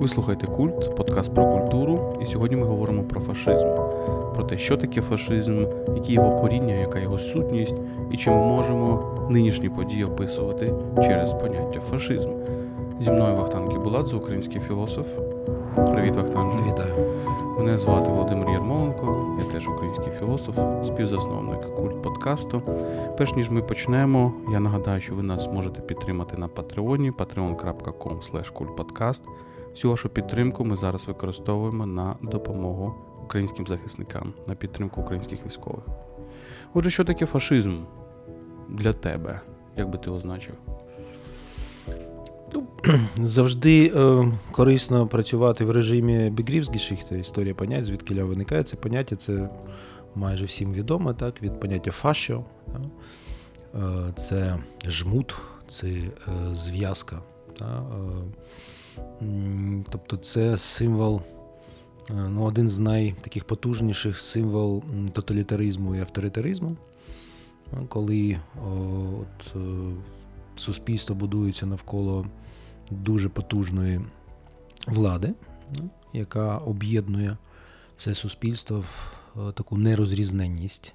Ви слухаєте культ, подкаст про культуру, і сьогодні ми говоримо про фашизм, про те, що таке фашизм, які його коріння, яка його сутність, і чи ми можемо нинішні події описувати через поняття фашизм. Зі мною Вахтан Кібуладзе, український філософ. Привіт, Вахтан. Вітаю. Мене звати Володимир Ярмоленко, теж український філософ, співзасновник культ подкасту. Перш ніж ми почнемо, я нагадаю, що ви нас можете підтримати на Патреоні, patreon.com. Всю вашу підтримку ми зараз використовуємо на допомогу українським захисникам, на підтримку українських військових. Отже, що таке фашизм для тебе? Як би ти означив? Ну, завжди е, корисно працювати в режимі Бігрівсгішихта, історія понять, звідки виникає це поняття, це майже всім відомо, так, від поняття. Так? Е, це жмут, це е, зв'язка. Так? Е, тобто це символ, е, ну, один з найтаких потужніших символ тоталітаризму і авторитаризму, коли от, е, суспільство будується навколо дуже потужної влади, ну, яка об'єднує все суспільство в е, таку нерозрізненність,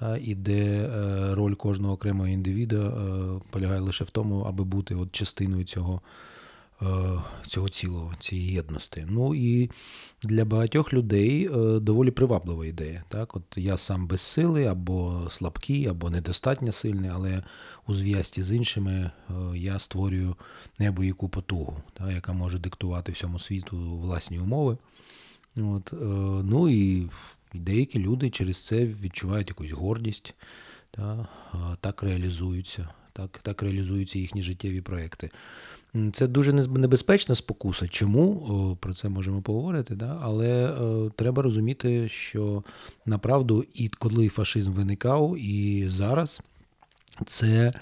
та, і де е, роль кожного окремого індивіда е, полягає лише в тому, аби бути от частиною цього. Е, цього цілого, цієї єдності. Ну і для багатьох людей е, доволі приваблива ідея. Так, от Я сам без сили, або слабкий, або недостатньо сильний, але у зв'язці з іншими е, я створюю небояку потугу, так, яка може диктувати всьому світу власні умови. От, Ну і деякі люди через це відчувають якусь гордість, так, так реалізуються, так, так реалізуються їхні життєві проекти. Це дуже небезпечна спокуса. Чому про це можемо поговорити? Да? Але треба розуміти, що направду і коли фашизм виникав, і зараз це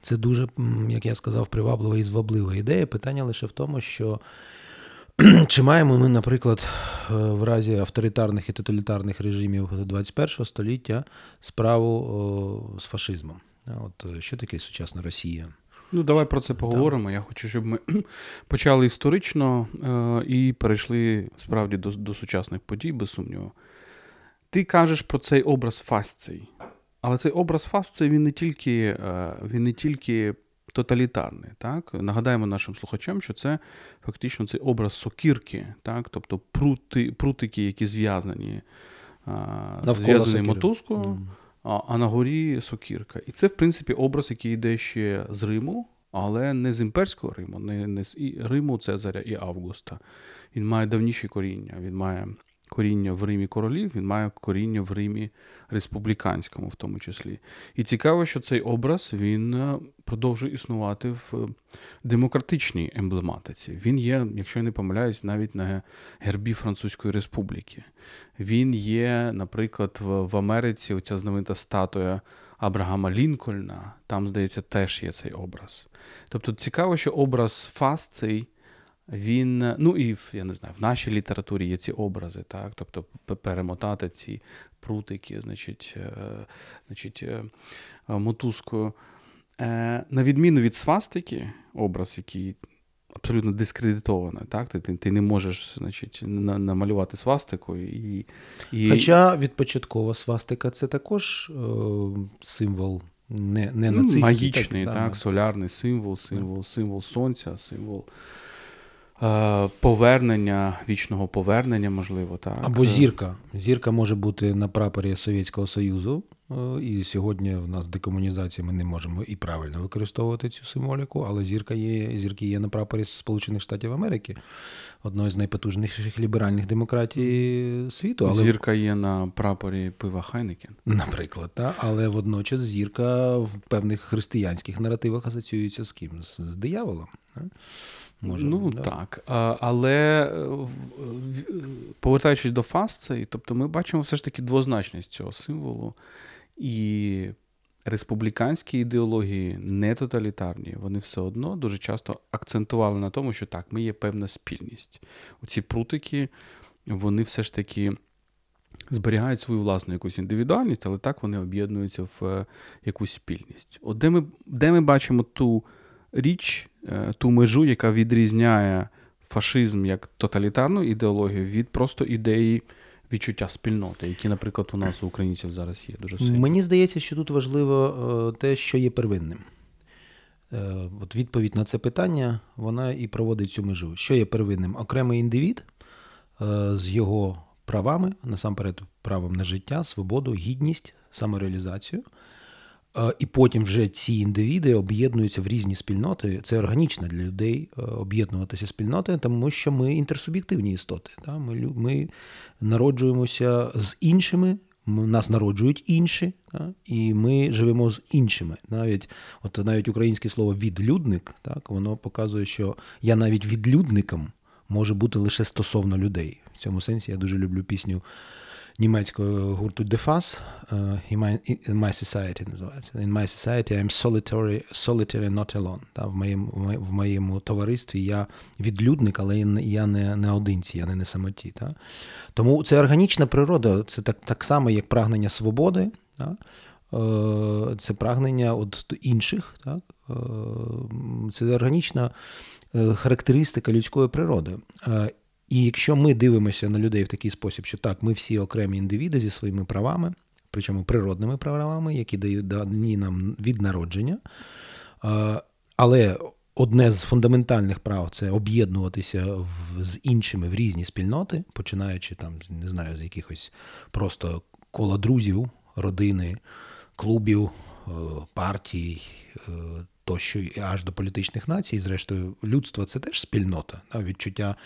це дуже, як я сказав, приваблива і зваблива ідея. Питання лише в тому, що чи маємо ми, наприклад, в разі авторитарних і тоталітарних режимів 21 століття справу з фашизмом? От Що таке сучасна Росія? Ну, давай про це поговоримо. Я хочу, щоб ми почали історично е, і перейшли справді до до сучасних подій, без сумніву. Ти кажеш про цей образ фасцій. Але цей образ фасцій, він не тільки е, він не тільки тоталітарний. Так? Нагадаємо нашим слухачам, що це фактично цей образ сокірки, так? тобто прути, прутики, які зв'язані, е, зв'язані мотузкою. Mm а на горі сокірка. І це, в принципі, образ, який йде ще з Риму, але не з імперського Риму, не, не з Риму Цезаря і Августа. Він має давніші коріння. Він має коріння в Римі королів, він має коріння в Римі республіканському, в тому числі. І цікаво, що цей образ він е, продовжує існувати в демократичній емблематиці. Він є, якщо я не помиляюсь, навіть на гербі Французької Республіки. Він є, наприклад, в Америці оця знаменита статуя Абрагама Лінкольна. Там, здається, теж є цей образ. Тобто цікаво, що образ фас цей він, ну і я не знаю, в нашій літературі є ці образи, так, тобто перемотати ці прутики, значить, е, значить, е, мотузкою. Е, на відміну від свастики, образ, який абсолютно дискредитований, так, ти ти не можеш значить, намалювати свастику. І, і... Хоча відпочаткова свастика це також е, символ не не ну, нацистський. Магічний, так, так, солярний символ, символ, символ сонця, символ. Е, повернення, вічного повернення, можливо, так. Або зірка. Зірка може бути на прапорі Совєтського Союзу. Е, і сьогодні в нас декомунізація ми не можемо і правильно використовувати цю символіку, але зірка є, зірки є на прапорі Сполучених Штатів Америки, одної з найпотужніших ліберальних демократій світу. Але... Зірка є на прапорі пива Хайнекен. Наприклад, так. але водночас зірка в певних християнських наративах асоціюється з ким? З, дияволом. Так? Може, Ну да? так. А, Але повертаючись до фасції, тобто ми бачимо все ж таки двозначність цього символу. І республіканські ідеології, не тоталітарні, вони все одно дуже часто акцентували на тому, що так, ми є певна спільність. Оці прутики, вони все ж таки. Зберігають свою власну якусь індивідуальність, але так вони об'єднуються в якусь спільність. От де ми де ми бачимо ту річ, е, ту межу, яка відрізняє фашизм як тоталітарну ідеологію від просто ідеї відчуття спільноти, які, наприклад, у нас у українців зараз є дуже сильно. Мені здається, що тут важливо е, те, що є первинним. Е, от Відповідь на це питання вона і проводить цю межу. Що є первинним? Окремий індивід з його правами, насамперед, правом на життя, свободу, гідність, самореалізацію. І потім вже ці індивіди об'єднуються в різні спільноти. Це органічно для людей об'єднуватися спільноти, тому що ми інтерсуб'єктивні істоти. Ми ми народжуємося з іншими, нас народжують інші, і ми живемо з іншими. Навіть от навіть українське слово відлюдник, так воно показує, що я навіть відлюдником може бути лише стосовно людей. В цьому сенсі я дуже люблю пісню німецького гурту uh, in My Society називається. In My Society I'm solitary, solitary not alone. Та, в, моєму, в моєму товаристві я відлюдник, але я не одинці, я не на самоті. Та. Тому це органічна природа, це так так само, як прагнення свободи. Та. Е, це прагнення от інших, так? Е, це органічна е, характеристика людської природи. І якщо ми дивимося на людей в такий спосіб, що так, ми всі окремі індивіди зі своїми правами, причому природними правами, які дають дані нам від народження, але одне з фундаментальних прав це об'єднуватися з іншими в різні спільноти, починаючи там, не знаю, з якихось просто кола друзів, родини, клубів, е, партій. Е, тощо аж до політичних націй, зрештою, людство це теж спільнота, відчуття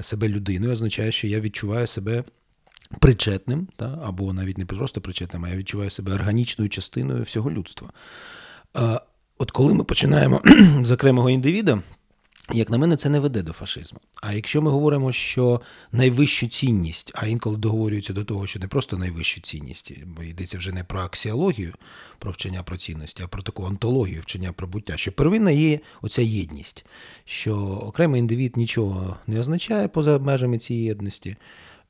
себе людиною, означає, що я відчуваю себе причетним, та, або навіть не просто причетним, а я відчуваю себе органічною частиною всього людства. От коли ми починаємо з окремого індивіда, як на мене, це не веде до фашизму. А якщо ми говоримо, що найвищу цінність, а інколи договорюються до того, що не просто найвищу цінність, бо йдеться вже не про аксіологію, про вчення про цінності, а про таку онтологію вчення про буття, що первинна є оця єдність, що окремий індивід нічого не означає поза межами цієї єдності.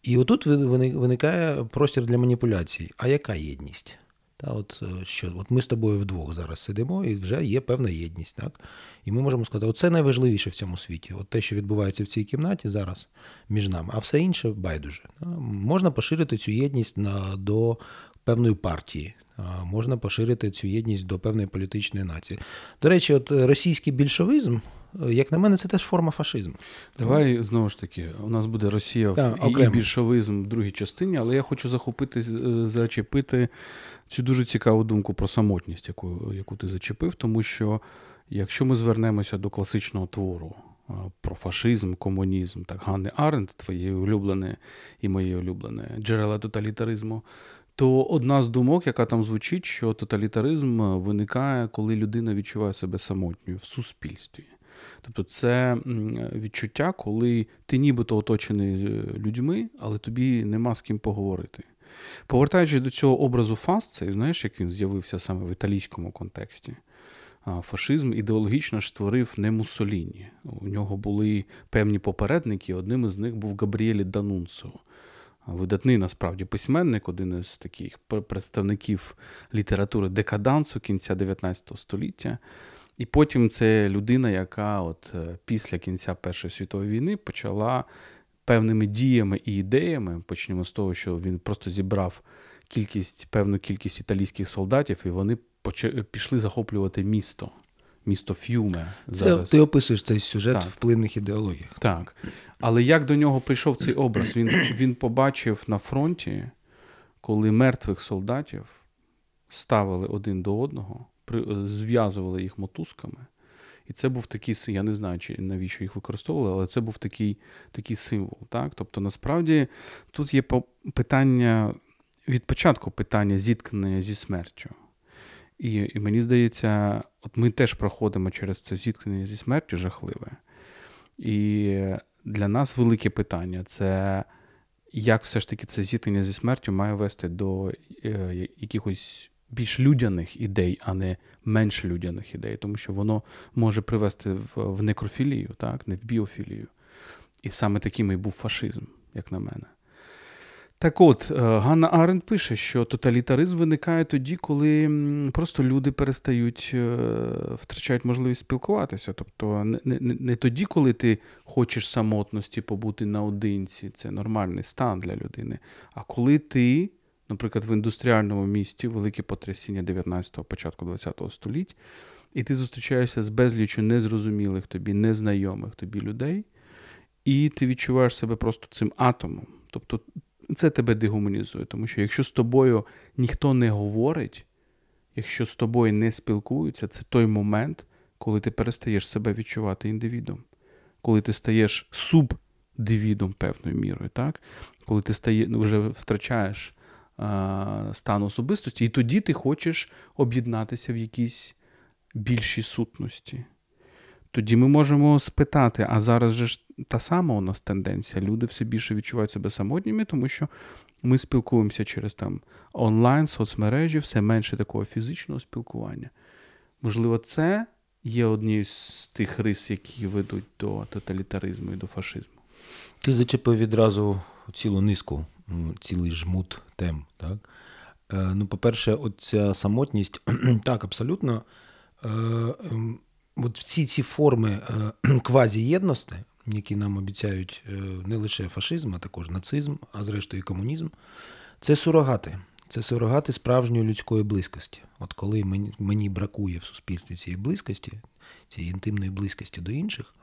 І отут виникає простір для маніпуляцій. А яка єдність? Та от е, що от ми з тобою вдвох зараз сидимо, і вже є певна єдність, так? І ми можемо сказати, оце найважливіше в цьому світі. От те, що відбувається в цій кімнаті зараз між нами, а все інше байдуже. Можна поширити цю єдність на, до певної партії, можна поширити цю єдність до певної політичної нації. До речі, от російський більшовизм, як на мене, це теж форма фашизму. Давай знову ж таки, у нас буде Росія так, і, і більшовизм в другій частині, але я хочу захопити, е, зачепити цю дуже цікаву думку про самотність, яку, яку ти зачепив, тому що. Якщо ми звернемося до класичного твору про фашизм, комунізм, так Ганни Аренд, твоє улюблене і моє улюблене джерела тоталітаризму, то одна з думок, яка там звучить, що тоталітаризм виникає, коли людина відчуває себе самотньою в суспільстві. Тобто це відчуття, коли ти нібито оточений людьми, але тобі нема з ким поговорити. Повертаючись до цього образу Фасци, знаєш, як він з'явився саме в італійському контексті фашизм ідеологічно ж створив не Муссоліні. У нього були певні попередники. Одним із них був Габріелі Данунцо. Видатний насправді письменник, один із таких представників літератури декадансу кінця 19 століття. І потім це людина, яка от е, після кінця Першої світової війни почала певними діями і ідеями. Почнемо з того, що він просто зібрав кількість, певну кількість італійських солдатів, і вони пішли захоплювати місто, місто Ф'юме. Зараз. Це, Ти описуєш цей сюжет так. в вплинних ідеологіях. Так. Але як до нього прийшов цей образ? Він, Він побачив на фронті, коли мертвих солдатів ставили один до одного, зв'язували їх мотузками. І це був такий я не знаю, чи навіщо їх використовували, але це був такий такий символ. Так? Тобто, насправді тут є питання від початку питання зіткнення зі смертю. І і мені здається, от ми теж проходимо через це зіткнення зі смертю жахливе. І для нас велике питання це як все ж таки це зіткнення зі смертю має вести до е, якихось більш людяних ідей, а не менш людяних ідей, тому що воно може привести в, некрофілію, так, не в біофілію. І саме таким і був фашизм, як на мене. Так от, е, Ганна Аренд пише, що тоталітаризм виникає тоді, коли просто люди перестають е, втрачають можливість спілкуватися. Тобто не, не, не тоді, коли ти хочеш самотності побути наодинці, це нормальний стан для людини. А коли ти, наприклад, в індустріальному місті, велике потрясіння 19-го, початку 20-го століття, і ти зустрічаєшся з безлічю незрозумілих тобі, незнайомих тобі людей, і ти відчуваєш себе просто цим атомом. Тобто це тебе дегуманізує, тому що якщо з тобою ніхто не говорить, якщо з тобою не спілкуються, це той момент, коли ти перестаєш себе відчувати індивідом, коли ти стаєш субдивідом певною мірою, так? коли ти стає, ну, вже втрачаєш стан особистості, і тоді ти хочеш об'єднатися в якійсь більшій сутності. Тоді ми можемо спитати, а зараз же ж та сама у нас тенденція. Люди все більше відчувають себе самотніми, тому що ми спілкуємося через там онлайн, соцмережі, все менше такого фізичного спілкування. Можливо, це є однією з тих рис, які ведуть до тоталітаризму і до фашизму. Ти зачепив відразу цілу низку, цілий жмут тем. Так? Е, ну, По-перше, оця самотність, так, абсолютно. Е, ем, от всі ці форми е, квазієдності, які нам обіцяють не лише фашизм, а також нацизм, а зрештою і комунізм, це сурогати. Це сурогати справжньої людської близькості. От коли мені, мені бракує в суспільстві цієї близькості, цієї інтимної близькості до інших,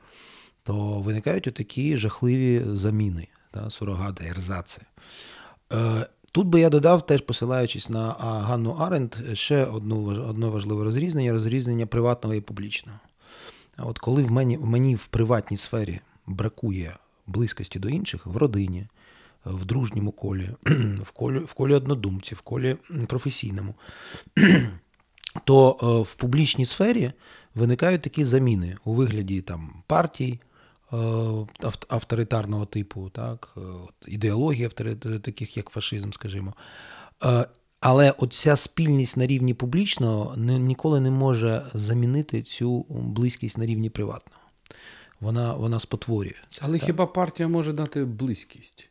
то виникають такі жахливі заміни, та, сурогати, ерзаци. Е, Тут би я додав, теж посилаючись на Ганну Аренд, ще одну одне важливе розрізнення розрізнення приватного і публічного. От коли в мені в мені в приватній сфері бракує близькості до інших в родині, в дружньому колі, в колі в колі однодумців, в колі професійному, то е, в публічній сфері виникають такі заміни у вигляді там партій. Е, авторитарного типу, так, е, ідеології таких як фашизм, скажімо. Але оця спільність на рівні публічного ніколи не може замінити цю близькість на рівні приватного. Вона вона спотворюється. Але так? хіба партія може дати близькість?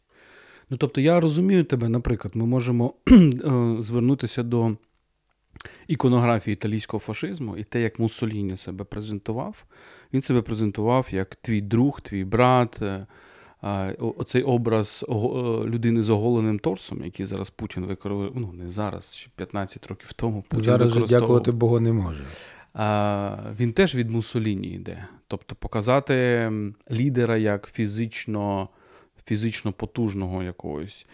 Ну тобто, я розумію тебе, наприклад, ми можемо е, звернутися до іконографії італійського фашизму і те, як Муссоліні себе презентував. Він себе презентував як твій друг, твій брат. Е, оцей образ людини з оголеним торсом, який зараз Путін використовує, ну не зараз, ще 15 років тому. Путін зараз же дякувати Богу не може. Він теж від Мусоліні йде. Тобто показати лідера як фізично фізично потужного якогось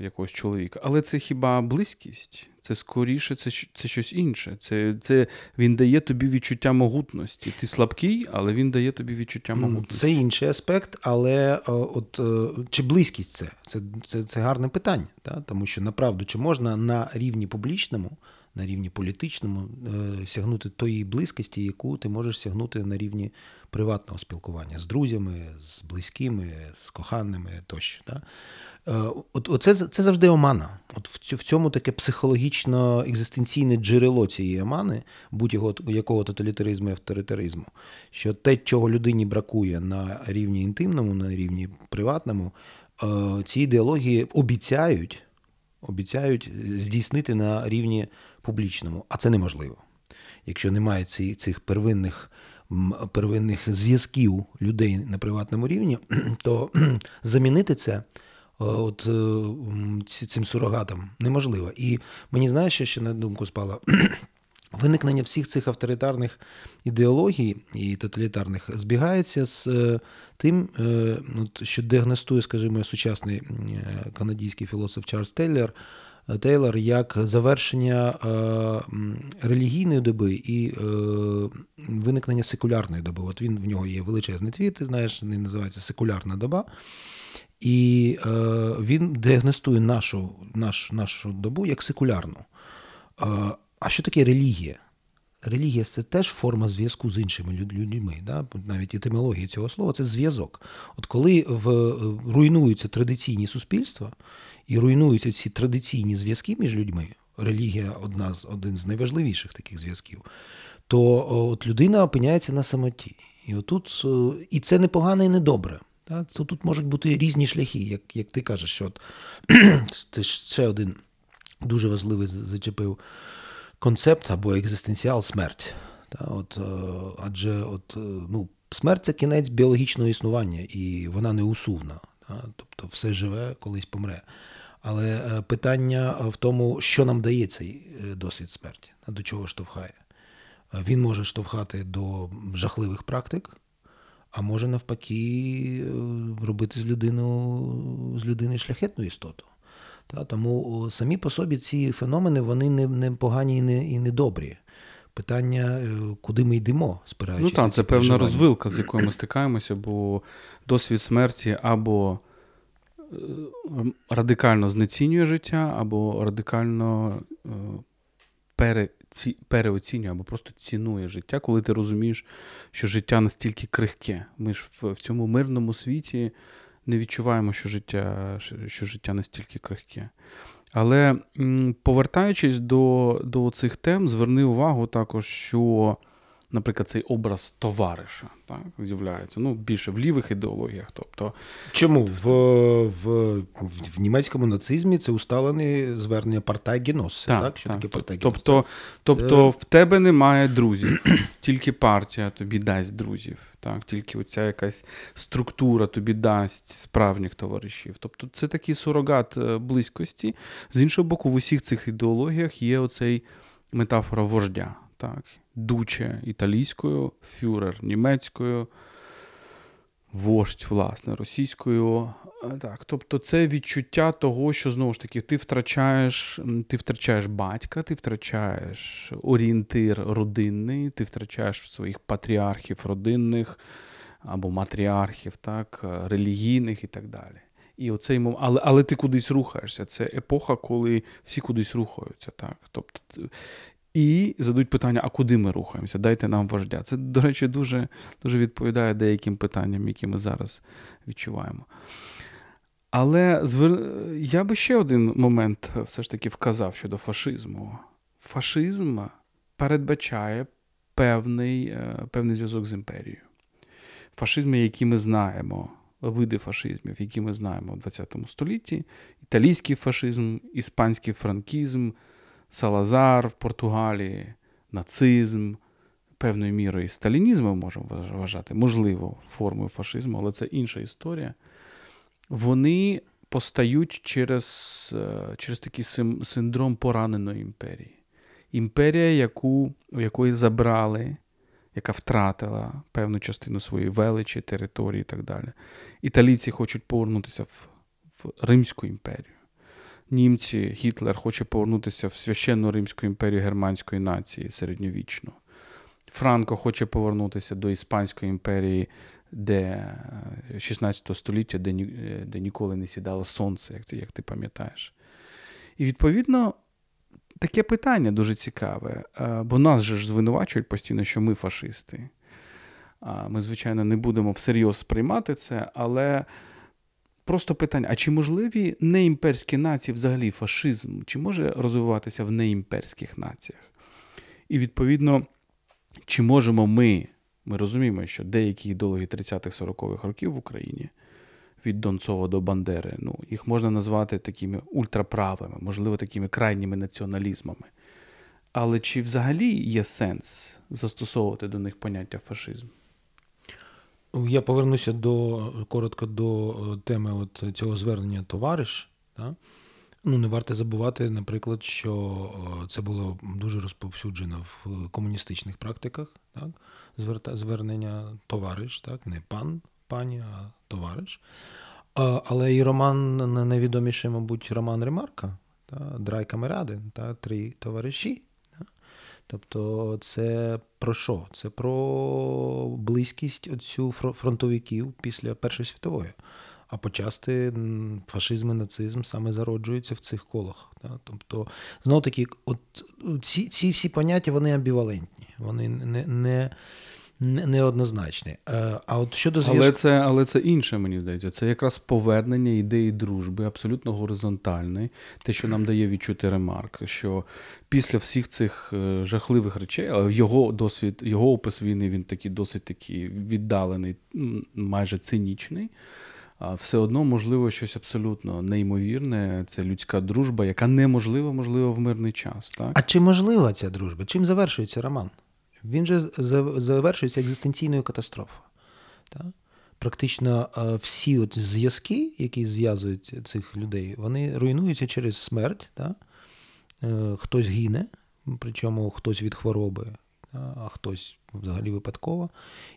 якогось чоловіка. Але це хіба близькість? Це скоріше, це це щось інше. Це це Він дає тобі відчуття могутності. Ти слабкий, але він дає тобі відчуття могутності. Це інший аспект, але от е, чи близькість це? Це це, це гарне питання. Та? Тому що направду, чи можна на рівні публічному, на рівні політичному е, сягнути тої близькості, яку ти можеш сягнути на рівні приватного спілкування з друзями, з близькими, з коханими тощо. Та? Е, от, Оце це завжди омана. От В цьому таке психологічно екзистенційне джерело цієї омани, будь-якого тоталітаризму і авторитаризму. Що те, чого людині бракує на рівні інтимному, на рівні приватному, е, ці ідеології обіцяють обіцяють здійснити на рівні публічному, а це неможливо. Якщо немає цих первинних первинних зв'язків людей на приватному рівні, то замінити це Е, от е, цим сурогатом неможливо. І мені знаєш, що ще на думку спало. Виникнення всіх цих авторитарних ідеологій і тоталітарних збігається з е, тим, що діагностує, скажімо, сучасний канадський філософ Чарльз Тейлор, Тейлор як завершення релігійної доби і виникнення секулярної доби. От він в нього є величезний твіт, ти знаєш, він називається Секулярна доба. І е, він діагностує нашу наш, нашу добу як секулярну. А що таке релігія? Релігія це теж форма зв'язку з іншими людьми. Да? Навіть етимологія цього слова це зв'язок. От коли в, руйнуються традиційні суспільства і руйнуються ці традиційні зв'язки між людьми, релігія одна з один з найважливіших таких зв'язків, то от людина опиняється на самоті. І отут, і це не погано і не добре. То тут можуть бути різні шляхи, як як ти кажеш, що от, це ще один дуже важливий зачепив концепт або екзистенціал смерть. Так? От, Адже от, ну, смерть це кінець біологічного існування, і вона неусувна. Так? Тобто все живе, колись помре. Але е, питання в тому, що нам дає цей е, досвід смерті, до чого штовхає. Е, він може штовхати до жахливих практик, а може навпаки робити з людину, з людини шляхетну істоту. Та, Тому самі по собі ці феномени вони не не погані і не і не добрі. Питання, куди ми йдемо, спираючись. Ну так, це певна розвилка, з якою ми стикаємося, бо досвід смерті або Е, радикально знецінює життя, або радикально е, переці, переоцінює, або просто цінує життя, коли ти розумієш, що життя настільки крихке. Ми ж в, в цьому мирному світі не відчуваємо, що життя що життя настільки крихке. Але повертаючись до до цих тем, зверни увагу також, що наприклад, цей образ товариша так, з'являється. Ну, більше в лівих ідеологіях. Тобто, Чому в в, в, німецькому нацизмі це усталене звернення партайгінос. Так, так? Що так. таке партайгінос? Тобто, тобто в тебе немає друзів, тільки партія тобі дасть друзів. Так, Тільки оця якась структура тобі дасть справжніх товаришів. Тобто це такий сурогат е, близькості. З іншого боку, в усіх цих ідеологіях є оцей метафора вождя так, дуче італійською, фюрер німецькою, вождь, власне, російською. Так, Тобто це відчуття того, що знову ж таки ти втрачаєш ти втрачаєш батька, ти втрачаєш орієнтир родинний, ти втрачаєш своїх патріархів родинних або матріархів, так, релігійних і так далі. І оцей але але ти кудись рухаєшся. Це епоха, коли всі кудись рухаються. так. Тобто і зададуть питання, а куди ми рухаємося? Дайте нам вождя. Це, до речі, дуже дуже відповідає деяким питанням, які ми зараз відчуваємо. Але звер... я би ще один момент все ж таки вказав щодо фашизму. Фашизм передбачає певний е, певний зв'язок з імперією. Фашизми, які ми знаємо, види фашизмів, які ми знаємо в ХХ столітті: італійський фашизм, іспанський франкізм. Салазар в Португалії, нацизм, певною мірою і сталінізм ми можемо вважати, можливо, формою фашизму, але це інша історія. Вони постають через е, через такий синдром пораненої імперії. Імперія, яку, якої забрали, яка втратила певну частину своєї величі, території і так далі. Італійці хочуть повернутися в, в Римську імперію німці, Гітлер хоче повернутися в священну Римську імперію германської нації середньовічно. Франко хоче повернутися до Іспанської імперії, де 16 е, століття, де е, де ніколи не сідало сонце, як ти, як ти пам'ятаєш. І відповідно. Таке питання дуже цікаве, е, бо нас же ж звинувачують постійно, що ми фашисти. Ми, звичайно, не будемо всерйоз сприймати це, але Просто питання: а чи можливі неімперські нації взагалі фашизм? Чи може розвиватися в неімперських націях? І, відповідно, чи можемо ми, ми розуміємо, що деякі ідеологи 30-х-40-х років в Україні від Донцова до Бандери, ну, їх можна назвати такими ультраправими, можливо, такими крайніми націоналізмами. Але чи взагалі є сенс застосовувати до них поняття фашизм? Я повернуся до коротко до е, теми от цього звернення товариш. Да? Ну, не варто забувати, наприклад, що е, це було дуже розповсюджено в комуністичних практиках, так? звернення товариш, так? не пан, пані, а товариш. Але і роман найвідоміший, мабуть, роман Ремарка, та? Драй камеради та три товариші. Тобто, це про що? Це про близькість оцю фронтовиків після Першої світової. А почасти фашизм і нацизм саме зароджуються в цих колах. Тобто, знову таки, от ці ці всі поняття вони амбівалентні. Вони не не, неоднозначний. Е, а от щодо зв'язку... Але це але це інше, мені здається. Це якраз повернення ідеї дружби, абсолютно горизонтальної, те, що нам дає відчути ремарк, що після всіх цих е, жахливих речей, але його досвід, його опис війни він такий досить такий віддалений, майже цинічний. А все одно можливо щось абсолютно неймовірне. Це людська дружба, яка неможлива, можливо, в мирний час. Так? А чи можлива ця дружба? Чим завершується роман? Він же завершується екзистенційною катастрофою. Так? Практично всі от зв'язки, які зв'язують цих людей, вони руйнуються через смерть. Так? Е, хтось гине, причому хтось від хвороби, а хтось взагалі випадково.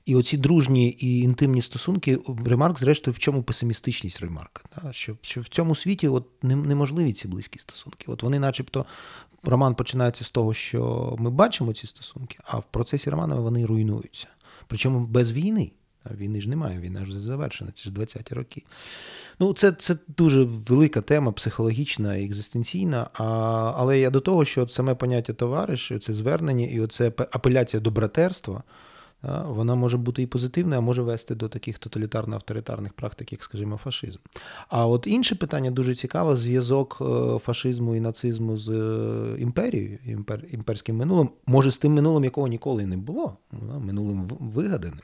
І оці дружні і інтимні стосунки, ремарк, зрештою, в чому песимістичність ремарка? Що що в цьому світі от неможливі ці близькі стосунки. От вони, начебто, роман починається з того, що ми бачимо ці стосунки, а в процесі роману вони руйнуються. Причому без війни. Війни ж немає, війна вже завершена, це ж 20-ті роки. Ну, Це це дуже велика тема, психологічна екзистенційна. А, Але я до того, що саме поняття товариш, це звернення і оце апеляція до братерства, вона може бути і позитивною, а може вести до таких тоталітарно-авторитарних практик, як, скажімо, фашизм. А от інше питання дуже цікаве: зв'язок е, фашизму і нацизму з е, імперією, імпер, імперським минулим, може з тим минулим, якого ніколи не було, минулим вигаданим.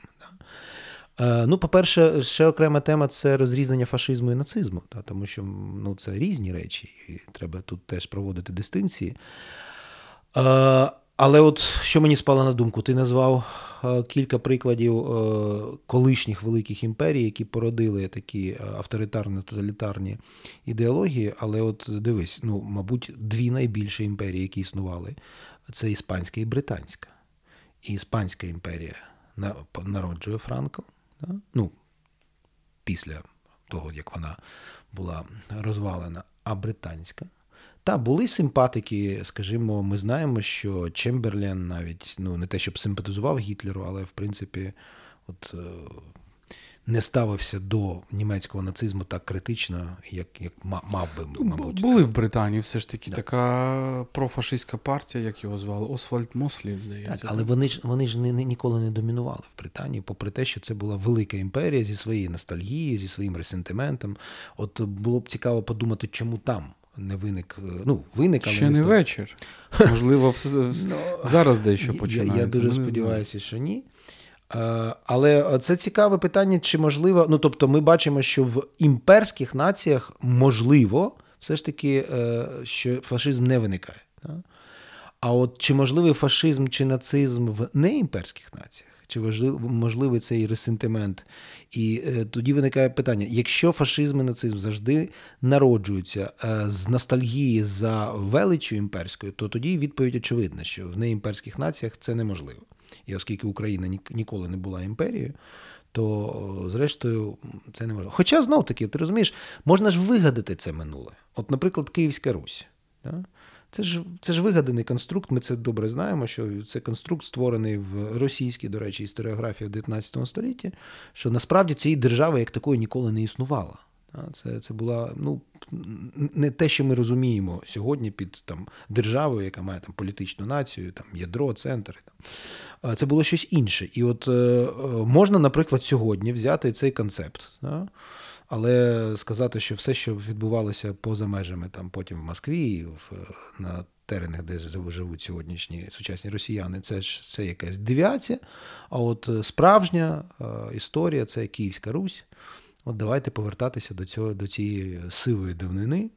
Е, ну, по-перше, ще окрема тема це розрізнення фашизму і нацизму, та, тому що ну, це різні речі, і треба тут теж проводити дистинції. Е, але от що мені спало на думку, ти назвав е, кілька прикладів колишніх великих імперій, які породили такі авторитарні тоталітарні ідеології. Але от дивись, ну, мабуть, дві найбільші імперії, які існували, це іспанська і британська. І Іспанська імперія народжує Франко, ну, після того, як вона була розвалена, а британська. Та були симпатики, скажімо, ми знаємо, що Чемберлен навіть ну не те, щоб симпатизував Гітлеру, але в принципі, от е, не ставився до німецького нацизму так критично, як як мав би, ну, мабуть. Були в Британії все ж таки да. така профашистська партія, як його звали, Освальд Мослі, здається. Так, Але вони ж вони ж не, не, ніколи не домінували в Британії, попри те, що це була велика імперія зі своєю ностальгією, зі своїм ресентиментом. От було б цікаво подумати, чому там. Не виник, ну, виник, але ще не, не вечір. Можливо, ну, зараз дещо починається. Я, я дуже сподіваюся, що ні. Е, але це цікаве питання, чи можливо, ну тобто, ми бачимо, що в імперських націях можливо, все ж таки, е, що фашизм не виникає. А от чи можливий фашизм чи нацизм в неімперських націях? Чи можливий цей ресентимент? І е, тоді виникає питання: якщо фашизм і нацизм завжди народжуються е, з ностальгії за величю імперською, то тоді відповідь очевидна, що в неімперських націях це неможливо. І оскільки Україна ніколи не була імперією, то зрештою це не можна. Хоча знов таки, ти розумієш, можна ж вигадати це минуле. От, наприклад, Київська Русь. Да? Це ж це ж вигаданий конструкт, ми це добре знаємо, що це конструкт створений в російській, до речі, історіографії в 19 столітті, що насправді цієї держави як такої ніколи не існувало. Це це була ну, не те, що ми розуміємо сьогодні під там, державою, яка має там, політичну націю, там, ядро, центр. Там. Це було щось інше. І от е, можна, наприклад, сьогодні взяти цей концепт. Да? Але сказати, що все, що відбувалося поза межами там, потім в Москві, в, на теренах, де живуть сьогоднішні сучасні росіяни, це ж це якась девіація. А от справжня е, історія це Київська Русь. От давайте повертатися до цього, до цієї сивої давнини.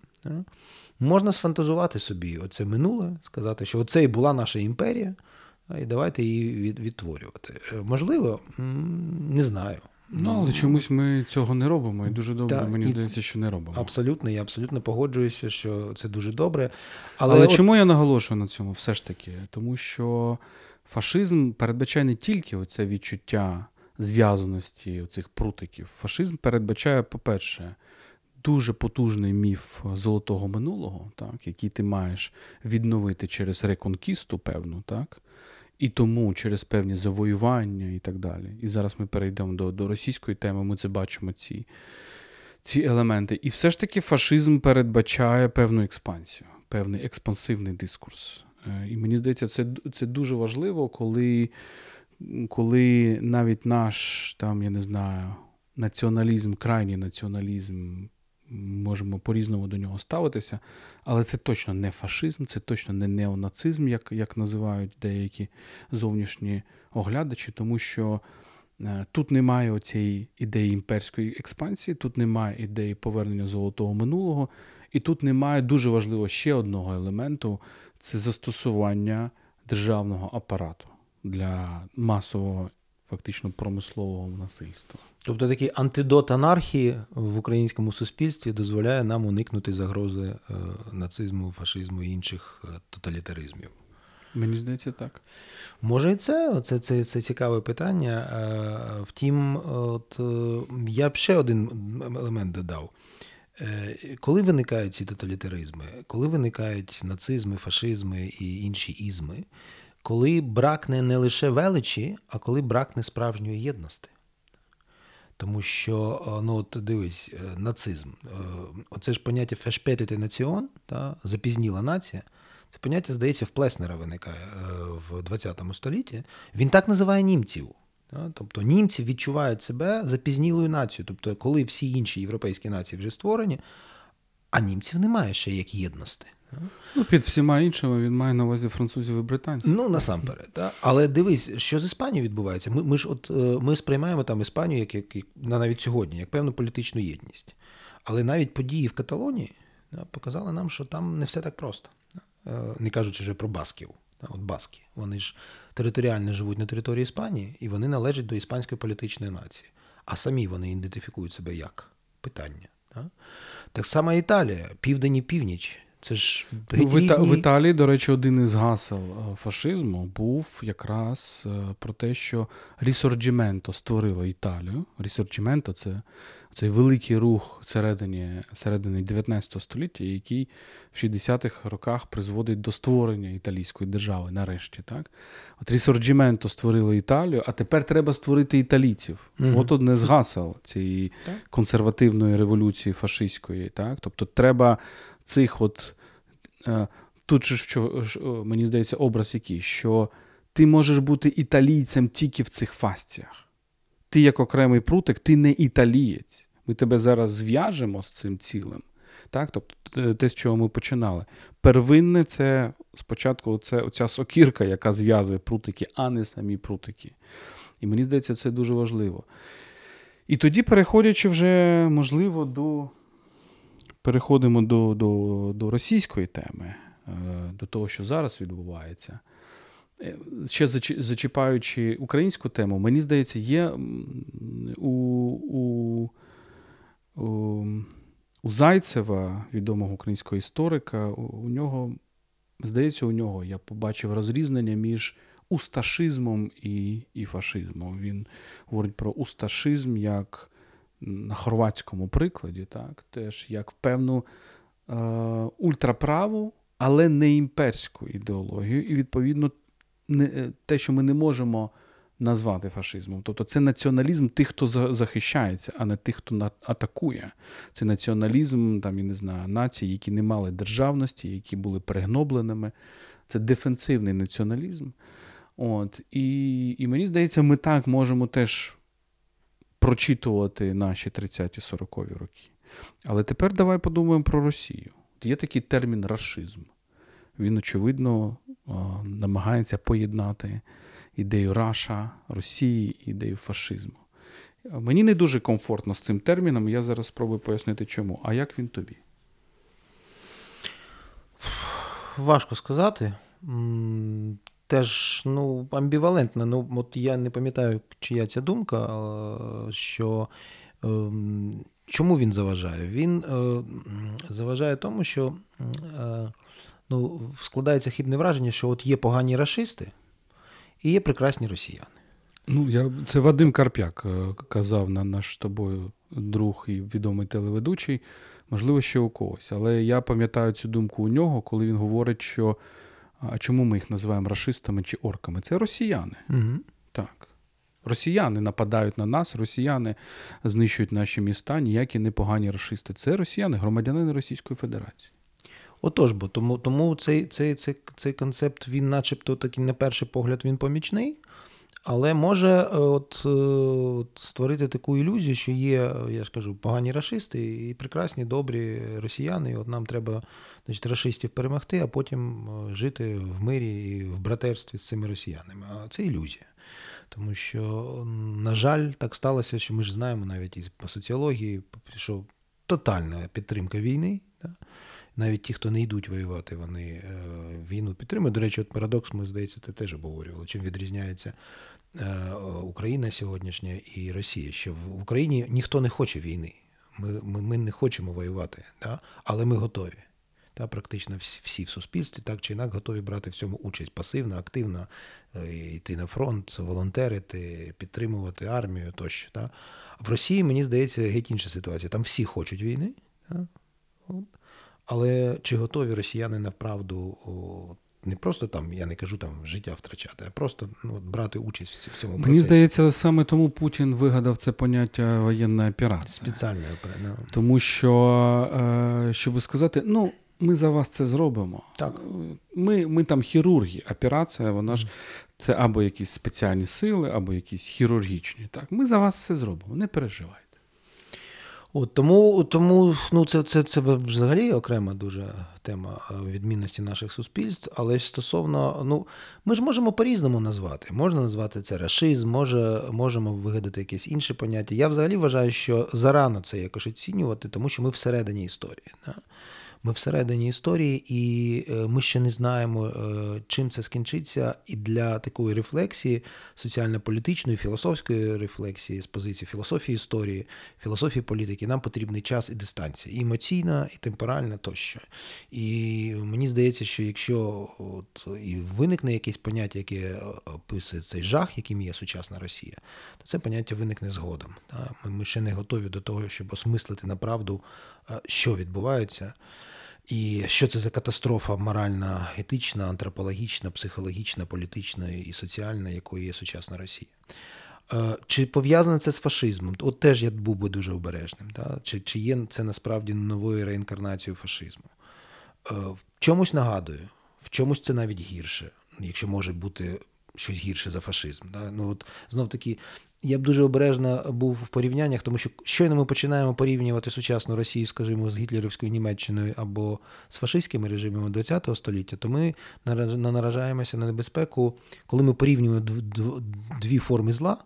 Можна сфантазувати собі оце минуле, сказати, що оце і була наша імперія, і давайте її відтворювати. Е, можливо, не знаю. Ну, але чомусь ми цього не робимо, і дуже добре, так, мені здається, що не робимо. Абсолютно, я абсолютно погоджуюся, що це дуже добре. Але, але от... чому я наголошую на цьому все ж таки? Тому що фашизм передбачає не тільки оце відчуття зв'язаності цих прутиків. Фашизм передбачає, по-перше, дуже потужний міф золотого минулого, так, який ти маєш відновити через реконкісту, певну, так, і тому через певні завоювання і так далі. І зараз ми перейдемо до, до російської теми, ми це бачимо ці. Ці елементи. І все ж таки фашизм передбачає певну експансію, певний експансивний дискурс. Е, і мені здається, це це дуже важливо, коли коли навіть наш там, я не знаю, націоналізм, крайній націоналізм, можемо по-різному до нього ставитися, але це точно не фашизм, це точно не неонацизм, як, як називають деякі зовнішні оглядачі, тому що. Е, тут немає цієї ідеї імперської експансії, тут немає ідеї повернення золотого минулого, і тут немає дуже важливо ще одного елементу це застосування державного апарату для масового, фактично промислового насильства. Тобто такий антидот анархії в українському суспільстві дозволяє нам уникнути загрози е, нацизму, фашизму і інших е, тоталітаризмів. Мені здається, так. Може, і це це, це, це цікаве питання. Е, втім, от я б ще один елемент додав. Коли виникають ці тоталітаризми, коли виникають нацизми, фашизми і інші ізми, коли бракне не лише величі, а коли бракне справжньої єдності. Тому що, ну от дивись, е, нацизм, е, оце ж поняття фешпетити націон, та, запізніла нація, це поняття, здається, в Плеснера виникає е, в 20 столітті. Він так називає німців. Та, тобто німці відчувають себе запізнілою нацією. Тобто, коли всі інші європейські нації вже створені, а німців немає ще як єдності. Ну, Під всіма іншими він має на увазі французів і британців. Ну, насамперед. Да? Але дивись, що з Іспанією відбувається. Ми ми ж от е, ми сприймаємо там Іспанію як, як, як навіть сьогодні, як певну політичну єдність. Але навіть події в Каталонії да, показали нам, що там не все так просто. Е, не кажучи вже про басків. От Баски. Вони ж територіально живуть на території Іспанії, і вони належать до іспанської політичної нації. А самі вони ідентифікують себе як питання. Так само Італія, південь і північ. Це ж ну, в, Іта... в Італії, до речі, один із гасел е, фашизму був якраз е, про те, що Рісорджіменто створило Італію. Рісорджіменто це цей великий рух середині середини 19 століття, який в 60-х роках призводить до створення італійської держави. Нарешті, так от Рісорджіменто створило Італію, а тепер треба створити італійців. mm От одне з гасел цієї консервативної революції фашистської. Так, тобто треба цих от. Е, тут же що, мені здається, образ який, що ти можеш бути італійцем тільки в цих фастіях. Ти, як окремий прутик, ти не італієць. Ми тебе зараз зв'яжемо з цим цілим. Так? Тобто те, з чого ми починали. Первинне це спочатку це оця сокірка, яка зв'язує прутики, а не самі прутики. І мені здається, це дуже важливо. І тоді, переходячи вже, можливо, до переходимо до, до, до російської теми, е, до того, що зараз відбувається. Е, ще зачіпаючи українську тему, мені здається, є у у, у, у Зайцева, відомого українського історика, у нього, здається, у нього я побачив розрізнення між усташизмом і і фашизмом. Він говорить про усташизм як на хорватському прикладі, так, теж як певну е, ультраправу, але не імперську ідеологію. І, відповідно, не, е, те, що ми не можемо назвати фашизмом. Тобто це націоналізм тих, хто захищається, а не тих, хто атакує. Це націоналізм, там, я не знаю, націй, які не мали державності, які були перегнобленими. Це дефенсивний націоналізм. От, І і мені здається, ми так можемо теж прочитувати наші 30-ті 40-ві роки. Але тепер давай подумаємо про Росію. Є такий термін расизм. Він, очевидно, намагається поєднати ідею Раша, Росії, ідею фашизму. Мені не дуже комфортно з цим терміном, я зараз спробую пояснити, чому. А як він тобі? Важко сказати теж ну, амбівалентна. Ну, от Я не пам'ятаю, чия ця думка, що е, чому він заважає? Він е, заважає тому, що е, ну, складається хібне враження, що от є погані расисти і є прекрасні росіяни. Ну, я, Це Вадим Карп'як е, казав на наш з тобою друг і відомий телеведучий, можливо, ще у когось. Але я пам'ятаю цю думку у нього, коли він говорить, що а чому ми їх називаємо расистами чи орками? Це росіяни. Угу. Так. Росіяни нападають на нас, росіяни знищують наші міста, ніякі непогані расисти. Це росіяни, громадянини Російської Федерації. Отож, бо тому тому цей цей, цей, цей концепт, він, начебто, такий, на перший погляд, він помічний, Але може е, от, от створити таку ілюзію, що є, я ж кажу, погані расисти і прекрасні, добрі росіяни. І от нам треба значить, расистів перемогти, а потім жити в мирі і в братерстві з цими росіянами. А це ілюзія. Тому що, на жаль, так сталося, що ми ж знаємо навіть і по соціології, що тотальна підтримка війни. Да? Навіть ті, хто не йдуть воювати, вони е, війну підтримують. До речі, от парадокс, ми здається, ти теж обговорювали. Чим відрізняється е, Україна сьогоднішня і Росія? Що в Україні ніхто не хоче війни. Ми ми, ми не хочемо воювати, да? але ми готові. Та Практично всі всі в суспільстві так чи інак готові брати в цьому участь пасивно, активно, е, йти на фронт, волонтерити, підтримувати армію тощо. Та? В Росії, мені здається, геть інша ситуація. Там всі хочуть війни. Та? От. Але чи готові росіяни направду не просто там, я не кажу там життя втрачати, а просто ну, брати участь в цьому процесі? Мені здається, саме тому Путін вигадав це поняття воєнна операція. Спеціальна операція. Тому що, е, щоб сказати, ну. Ми за вас це зробимо. Так. Ми ми там хірурги. Операція, вона ж це або якісь спеціальні сили, або якісь хірургічні. Так, Ми за вас все зробимо, не переживайте. От, Тому тому ну, це це, це взагалі окрема дуже тема е, відмінності наших суспільств. Але стосовно, ну, ми ж можемо по-різному назвати. Можна назвати це расизм, може, можемо вигадати якесь інше поняття. Я взагалі вважаю, що зарано це якось оцінювати, тому що ми всередині історії. Да? Ми всередині історії, і е, ми ще не знаємо, е, чим це скінчиться. І для такої рефлексії, соціально-політичної, філософської рефлексії з позиції філософії історії, філософії політики, нам потрібний час і дистанція, і емоційна, і темпоральна тощо. І мені здається, що якщо от і виникне якесь поняття, яке описує цей жах, яким є сучасна Росія, то це поняття виникне згодом. Ми ще не готові до того, щоб осмислити направду, що відбувається. І що це за катастрофа моральна, етична, антропологічна, психологічна, політична і соціальна, якою є сучасна Росія? Е, чи пов'язане це з фашизмом? От теж я був би дуже обережним. Да? Чи чи є це насправді новою реінкарнацією фашизму? Е, в чомусь нагадую, в чомусь це навіть гірше, якщо може бути щось гірше за фашизм. Да? Ну от знов таки, я б дуже обережно був в порівняннях, тому що щойно ми починаємо порівнювати сучасну Росію, скажімо, з гітлерівською Німеччиною або з фашистськими режимами ХХ століття, то ми наражаємося на небезпеку, коли ми порівнюємо дві форми зла.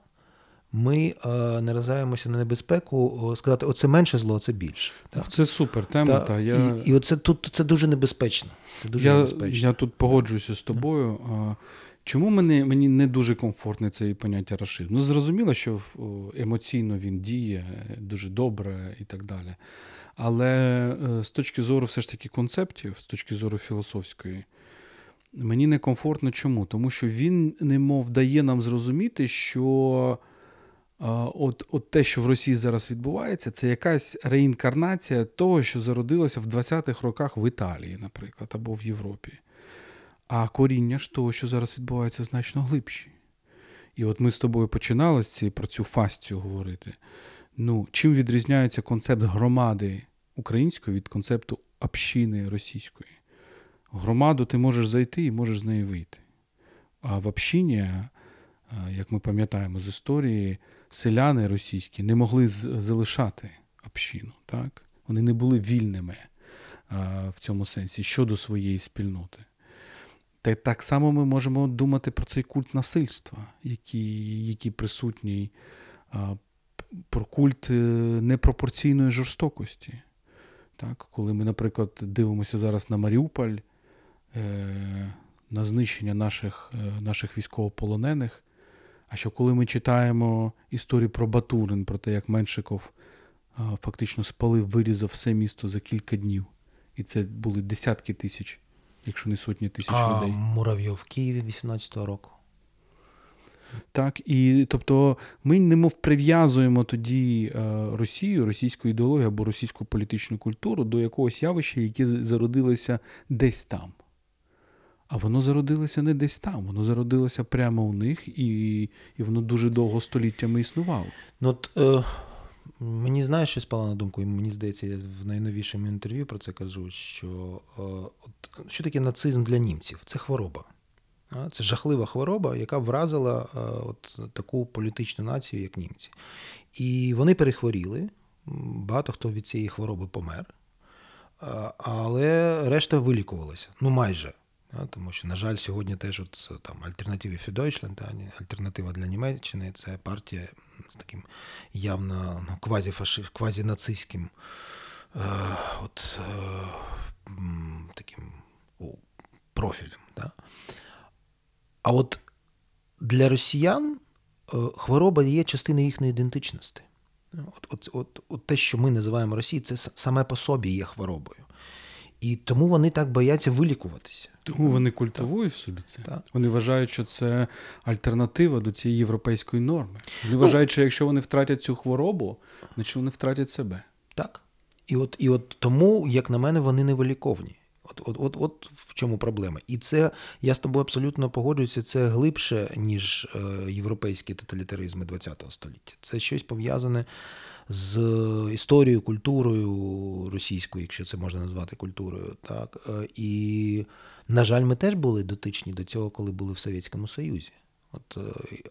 Ми е, наражаємося на небезпеку сказати, оце менше зло, це більше. Так? Це супер тема. Та, та я... І і оце тут це дуже небезпечно. Це дуже я, небезпечно. Я тут погоджуюся з тобою. Чому мені мені не дуже комфортне це поняття расизм? Ну, зрозуміло, що емоційно він діє дуже добре і так далі. Але е, з точки зору все ж таки концептів, з точки зору філософської, мені некомфортно чому? Тому що він немов дає нам зрозуміти, що от, от те, що в Росії зараз відбувається, це якась реінкарнація того, що зародилося в 20-х роках в Італії, наприклад, або в Європі. А коріння ж того, що зараз відбувається, значно глибші. І от ми з тобою починали про цю фастію говорити. Ну, Чим відрізняється концепт громади української від концепту общини російської? громаду ти можеш зайти і можеш з неї вийти. А в общині, як ми пам'ятаємо з історії, селяни російські не могли залишати общину. Так? Вони не були вільними в цьому сенсі щодо своєї спільноти. Та так само ми можемо думати про цей культ насильства, який який присутній, про культ е, непропорційної жорстокості. Так? Коли ми, наприклад, дивимося зараз на Маріуполь, е, на знищення наших е, наших військовополонених. А що коли ми читаємо історію про Батурин, про те, як Меншиков фактично спалив, вирізав все місто за кілька днів, і це були десятки тисяч якщо не сотні тисяч а людей. Муравйов в Києві 18-го року. Так, і тобто ми немов прив'язуємо тоді е, Росію, російську ідеологію або російську політичну культуру до якогось явища, яке зародилося десь там. А воно зародилося не десь там, воно зародилося прямо у них, і і воно дуже довго століттями існувало. Ну, от, е, Мені знаєш, що спало на думку, і мені здається, я в найновішому інтерв'ю про це кажу, що е, от, що таке нацизм для німців? Це хвороба. Це жахлива хвороба, яка вразила от таку політичну націю, як німці. І вони перехворіли. Багато хто від цієї хвороби помер, але решта вилікувалася. Ну майже. Тому що, на жаль, сьогодні теж от там альтернативи Deutschland, альтернатива для Німеччини це партія з таким явно ну, квазі квазінацистським е, от, е, таким о, профілем. Да? А от для росіян е, хвороба є частиною їхньої ідентичності. От, от, от, от Те, що ми називаємо Росією, це саме по собі є хворобою. І тому вони так бояться вилікуватися. Тому вони культивують в собі це. Так. Вони вважають, що це альтернатива до цієї європейської норми. Вони ну, вважають, що якщо вони втратять цю хворобу, значить вони втратять себе. Так. І от і от тому, як на мене, вони не виліковні. От, от, от, от в чому проблема. І це я з тобою абсолютно погоджуюся. Це глибше, ніж е, європейські тоталітаризми ХХ століття. Це щось пов'язане з історією, культурою російською, якщо це можна назвати культурою. Так? Е, і, на жаль, ми теж були дотичні до цього, коли були в Совєтському Союзі. От, е,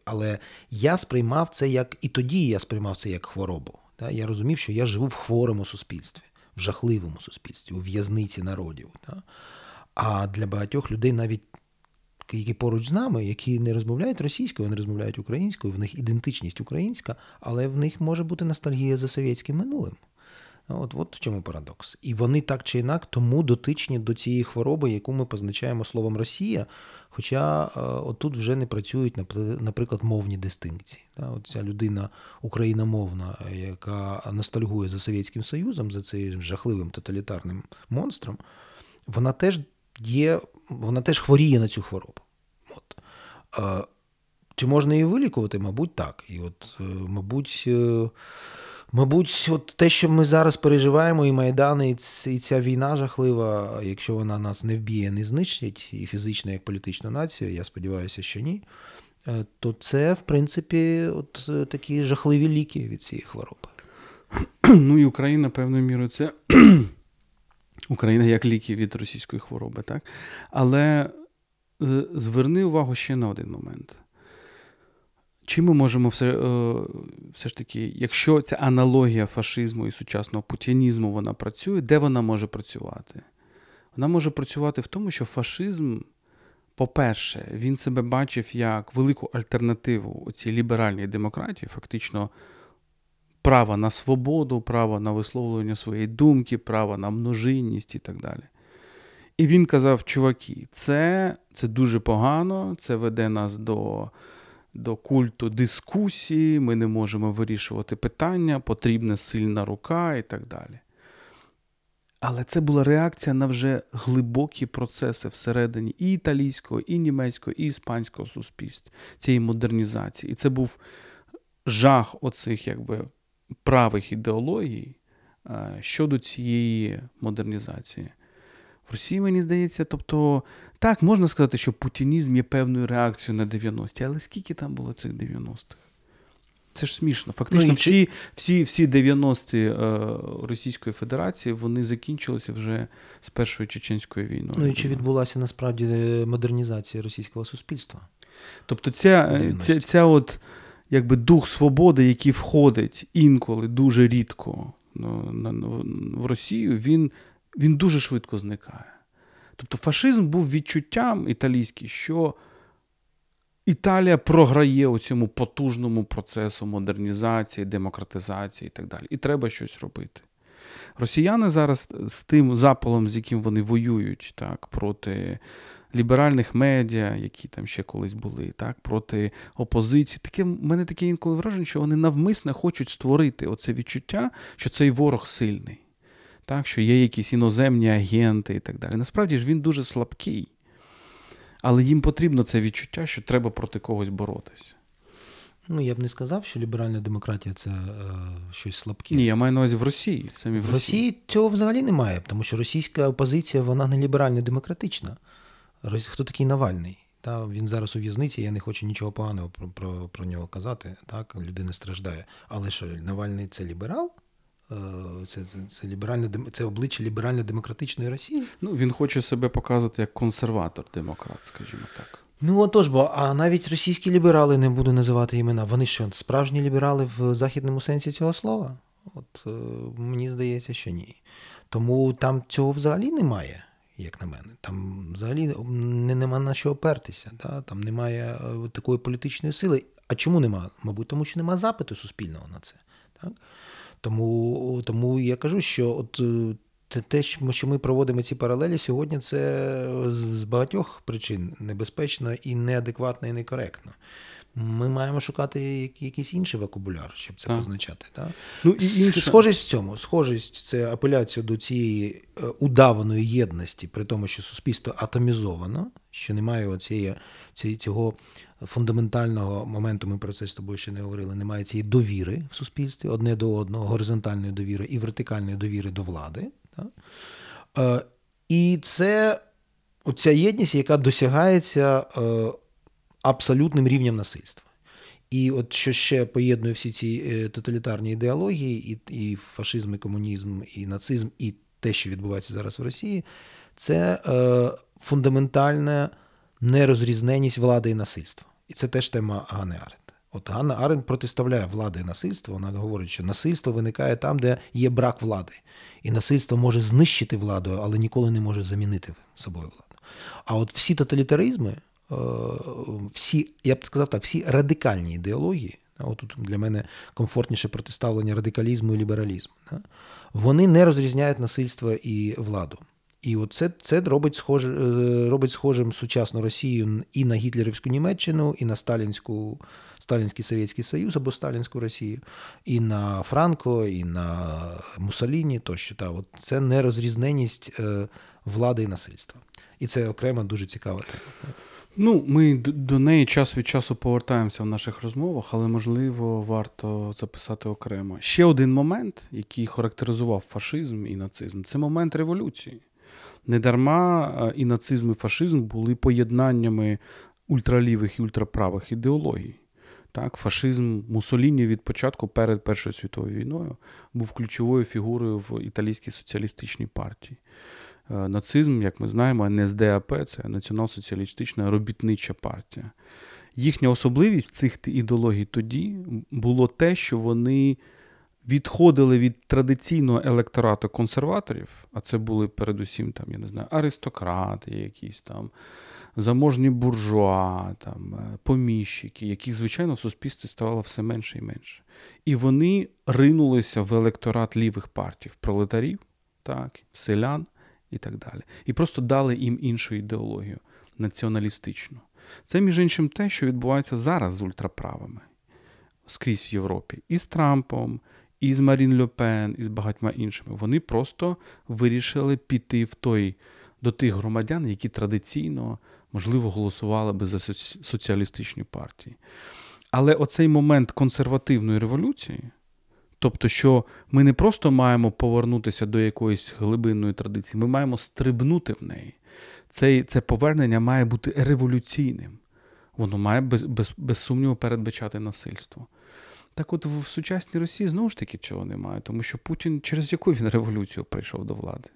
Але я сприймав це як і тоді я сприймав це як хворобу. Так? Я розумів, що я живу в хворому суспільстві, в жахливому суспільстві, у в'язниці народів. Так? А для багатьох людей навіть які поруч з нами, які не розмовляють російською, вони розмовляють українською, в них ідентичність українська, але в них може бути ностальгія за совєтським минулим. От от в чому парадокс. І вони так чи інак тому дотичні до цієї хвороби, яку ми позначаємо словом Росія. Хоча е, отут вже не працюють, наприклад, мовні дистинкції. От Ця людина україномовна, яка ностальгує за Совєтським Союзом, за цим жахливим тоталітарним монстром, вона теж є, вона теж хворіє на цю хворобу. От. А, Чи можна її вилікувати? Мабуть, так. І от, е, мабуть, е, мабуть, от те, що ми зараз переживаємо, і Майдан, і ця війна жахлива, якщо вона нас не вб'є, не знищить, і фізично, як політична нація, я сподіваюся, що ні. Е, то це, в принципі, от такі жахливі ліки від цієї хвороби. Ну і Україна певною мірою це Україна як ліки від російської хвороби, так? Але е, зверни увагу ще на один момент. Чи ми можемо все е, все ж таки, якщо ця аналогія фашизму і сучасного путінізму вона працює, де вона може працювати? Вона може працювати в тому, що фашизм, по-перше, він себе бачив як велику альтернативу цій ліберальній демократії, фактично право на свободу, право на висловлення своєї думки, право на множинність і так далі. І він казав: чуваки, це це дуже погано, це веде нас до до культу дискусії, ми не можемо вирішувати питання, потрібна сильна рука і так далі. Але це була реакція на вже глибокі процеси всередині і італійського, і німецького, і іспанського суспільства, цієї модернізації. І це був жах оцих якби правих ідеологій е, щодо цієї модернізації. В Росії, мені здається, тобто, так, можна сказати, що путінізм є певною реакцією на 90-ті, але скільки там було цих 90-х? Це ж смішно. Фактично, ну, всі всі, всі 90-ті е, Російської Федерації вони закінчилися вже з Першою Чеченською війною. Ну і чи відбулася насправді модернізація російського суспільства? Тобто, ця, ця, ця от якби дух свободи, який входить інколи дуже рідко в Росію, він, він дуже швидко зникає. Тобто фашизм був відчуттям італійським, що Італія програє у цьому потужному процесу модернізації, демократизації і так далі. І треба щось робити. Росіяни зараз з тим запалом, з яким вони воюють так, проти ліберальних медіа, які там ще колись були, так, проти опозиції. Таке, в мене таке інколи враження, що вони навмисно хочуть створити оце відчуття, що цей ворог сильний, так, що є якісь іноземні агенти і так далі. Насправді ж він дуже слабкий. Але їм потрібно це відчуття, що треба проти когось боротися. Ну, я б не сказав, що ліберальна демократія це е, щось слабке. Ні, я маю на увазі в Росії. Самі в, в Росії. Росії цього взагалі немає, тому що російська опозиція вона не ліберально демократична хто такий Навальний? Та Він зараз у в'язниці, я не хочу нічого поганого про про, про нього казати. Так, Людина страждає. Але що, Навальний це ліберал? Е, це це, це, ліберальне, це обличчя ліберально-демократичної Росії? Ну, Він хоче себе показувати як консерватор-демократ, скажімо так. Ну отож, бо а навіть російські ліберали не буду називати імена. Вони що, справжні ліберали в західному сенсі цього слова? От е, мені здається, що ні. Тому там цього взагалі немає, як на мене. Там взагалі не, нема на що опертися. Да? Там немає е, такої політичної сили. А чому нема? Мабуть, тому що нема запиту суспільного на це. Так? Тому тому я кажу, що от е, те, що ми проводимо ці паралелі сьогодні, це з багатьох причин небезпечно і неадекватно, і некоректно. Ми маємо шукати якийсь інший вокабуляр, щоб це так. позначати. Так? Ну, і інше... Схожість в цьому, схожість це апеляція до цієї е, удаваної єдності, при тому, що суспільство атомізовано, що немає цієї, цього фундаментального моменту, ми про це з тобою ще не говорили, немає цієї довіри в суспільстві одне до одного, горизонтальної довіри і вертикальної довіри до влади. Так? Е, і це оця єдність, яка досягається. Е, абсолютним рівнем насильства. І от що ще поєднує всі ці е, тоталітарні ідеології, і і фашизм, і комунізм, і нацизм, і те, що відбувається зараз в Росії, це е, фундаментальна нерозрізненість влади і насильства. І це теж тема Ганни Аренд. От Ганна Аренд протиставляє влади і насильство. Вона говорить, що насильство виникає там, де є брак влади. І насильство може знищити владу, але ніколи не може замінити собою владу. А от всі тоталітаризми. Е, всі, я б сказав так, всі радикальні ідеології, тут для мене комфортніше протиставлення радикалізму і лібералізму, вони не розрізняють насильство і владу. І от це робить схож, е, робить схожим сучасну Росію і на гітлерівську Німеччину, і на Сталінську, Сталінський Совєтський Союз або Сталінську Росію, і на Франко, і на Мусоліні тощо. Та, от Це нерозрізненість е, влади і насильства. І це окрема дуже цікава тема. Ну, ми до неї час від часу повертаємося в наших розмовах, але можливо варто записати окремо. Ще один момент, який характеризував фашизм і нацизм, це момент революції. Недарма і нацизм, і фашизм були поєднаннями ультралівих і ультраправих ідеологій. Так, Фашизм Мусоліні від початку перед Першою світовою війною був ключовою фігурою в італійській соціалістичній партії. Е, нацизм, як ми знаємо, НСДАП це Націонал-соціалістична робітнича партія. Їхня особливість цих ідеологій тоді було те, що вони відходили від традиційного електорату консерваторів, а це були передусім там, я не знаю, аристократи, якісь там заможні буржуа, там, е, поміщики, яких, звичайно, в суспільстві ставало все менше і менше. І вони ринулися в електорат лівих партій, пролетарів, так, селян і так далі. І просто дали їм іншу ідеологію націоналістичну. Це, між іншим, те, що відбувається зараз з ультраправими скрізь в Європі, і з Трампом, і з Марін Льопен, і з багатьма іншими. Вони просто вирішили піти в той, до тих громадян, які традиційно, можливо, голосували би за соціалістичні партії. Але оцей момент консервативної революції. Тобто, що ми не просто маємо повернутися до якоїсь глибинної традиції, ми маємо стрибнути в неї. Це це повернення має бути революційним. Воно має без без, без сумніву передбачати насильство. Так от в сучасній Росії знову ж таки цього немає, тому що Путін через яку він революцію прийшов до влади?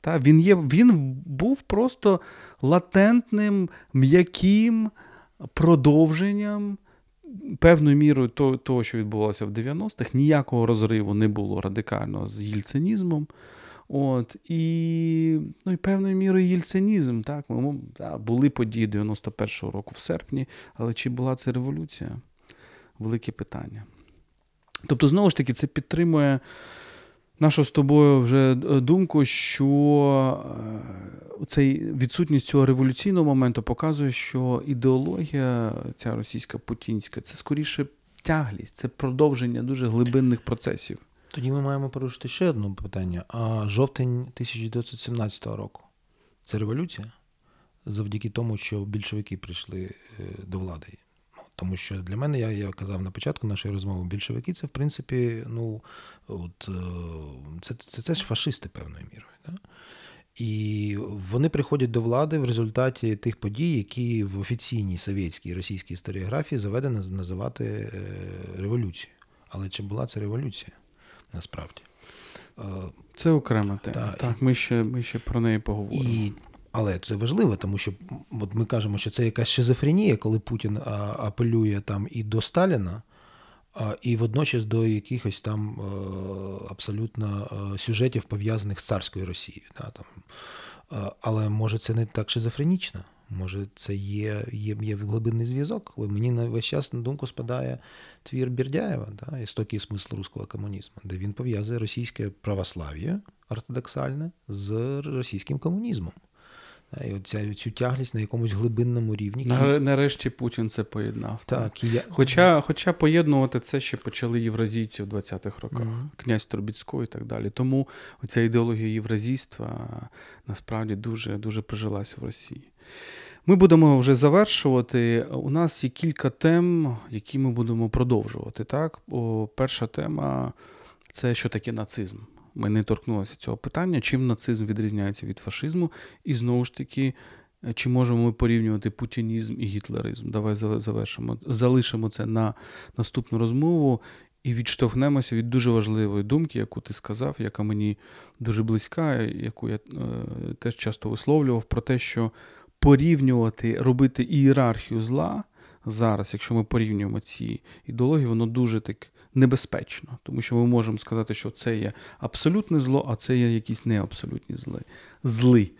Та, Він є, він був просто латентним, м'яким продовженням певною мірою того, що відбувалося в 90-х, ніякого розриву не було радикально з єльцинізмом. От, І ну, і певною мірою єльцинізм. Так, ми, так, Були події 91-го року в серпні, але чи була це революція? Велике питання. Тобто, знову ж таки, це підтримує нашу з тобою вже е, думку, що е, цей відсутність цього революційного моменту показує, що ідеологія, ця російська путінська, це скоріше тяглість, це продовження дуже глибинних процесів. Тоді ми маємо порушити ще одне питання. А жовтень 1917 року це революція завдяки тому, що більшовики прийшли е, до влади. Тому що для мене, я я казав на початку нашої розмови, більшовики це, в принципі, ну, от, е, це це, це ж фашисти певною мірою. Да? І вони приходять до влади в результаті тих подій, які в офіційній совєтській російській історіографії заведено називати е, революцією. Але чи була це революція насправді? Це окрема тема. Так, так ми ще ми ще про неї поговоримо. І Але це важливо, тому що от ми кажемо, що це якась шизофренія, коли Путін апелює там і до Сталіна, і водночас до якихось там абсолютно сюжетів, пов'язаних з царською Росією. Да, там. Але може це не так шизофренічно? Може, це є є, є глибинний зв'язок. Мені на весь час на думку спадає твір Бердяєва, да, «Істоки і смисл руського комунізму, де він пов'язує російське православ'я ортодоксальне з російським комунізмом. І оця, цю тяглість на якомусь глибинному рівні. Нарешті Путін це поєднав. Так, так. Я... Хоча хоча поєднувати це ще почали євразійці в 20-х роках, mm-hmm. князь Трубіцько і так далі. Тому оця ідеологія євразійства насправді дуже дуже прижилася в Росії. Ми будемо вже завершувати. У нас є кілька тем, які ми будемо продовжувати. Так? О, Перша тема це що таке нацизм. Ми не торкнулися цього питання, чим нацизм відрізняється від фашизму, і знову ж таки, чи можемо ми порівнювати путінізм і гітлеризм? Давай завершимо, залишимо це на наступну розмову і відштовхнемося від дуже важливої думки, яку ти сказав, яка мені дуже близька, яку я е, теж часто висловлював, про те, що порівнювати, робити ієрархію зла зараз, якщо ми порівнюємо ці ідеології, воно дуже так небезпечно, тому що ми можемо сказати, що це є абсолютне зло, а це є якісь неабсолютні зли. зли.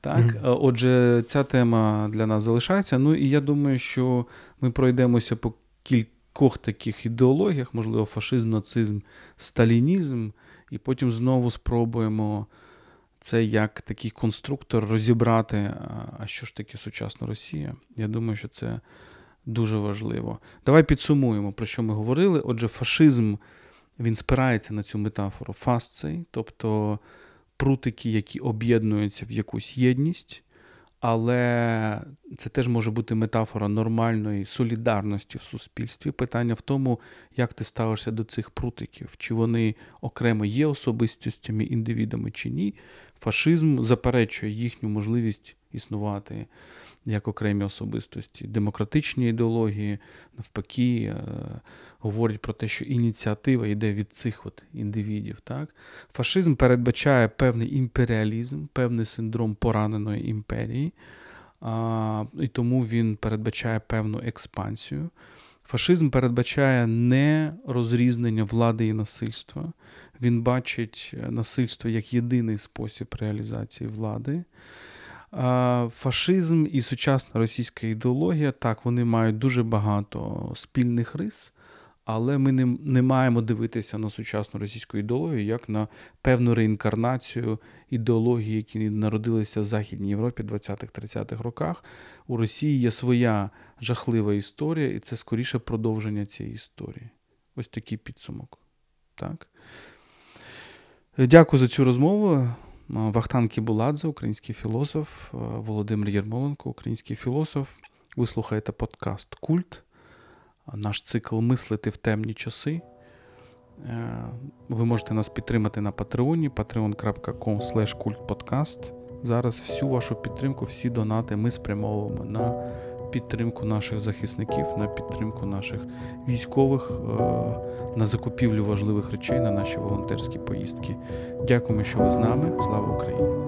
Так? Mm-hmm. Отже, ця тема для нас залишається. Ну і я думаю, що ми пройдемося по кількох таких ідеологіях, можливо, фашизм, нацизм, сталінізм, і потім знову спробуємо. Це як такий конструктор розібрати, а що ж таке сучасна Росія. Я думаю, що це дуже важливо. Давай підсумуємо, про що ми говорили. Отже, фашизм він спирається на цю метафору фасцей, тобто прутики, які об'єднуються в якусь єдність. Але це теж може бути метафора нормальної солідарності в суспільстві. Питання в тому, як ти ставишся до цих прутиків, чи вони окремо є особистостями, індивідами чи ні. Фашизм заперечує їхню можливість існувати як окремі особистості. Демократичні ідеології, навпаки, е, говорять про те, що ініціатива йде від цих от індивідів. Так? Фашизм передбачає певний імперіалізм, певний синдром пораненої імперії, і тому він передбачає певну експансію. Фашизм передбачає не розрізнення влади і насильства. Він бачить насильство як єдиний спосіб реалізації влади. Фашизм і сучасна російська ідеологія, так, вони мають дуже багато спільних рис, але ми не, не маємо дивитися на сучасну російську ідеологію як на певну реінкарнацію ідеології, які народилися в Західній Європі 20-30-х роках. У Росії є своя жахлива історія, і це скоріше продовження цієї історії. Ось такий підсумок. Так? Дякую за цю розмову. Вахтан Кібуладзе, український філософ, Володимир Єрмоленко, український філософ. Ви слухаєте подкаст Культ, наш цикл Мислити в темні часи. Ви можете нас підтримати на Патреоні, patreon.com. Зараз всю вашу підтримку, всі донати ми спрямовуємо на підтримку наших захисників, на підтримку наших військових, е, на закупівлю важливих речей на наші волонтерські поїздки. Дякуємо, що ви з нами. Слава Україні!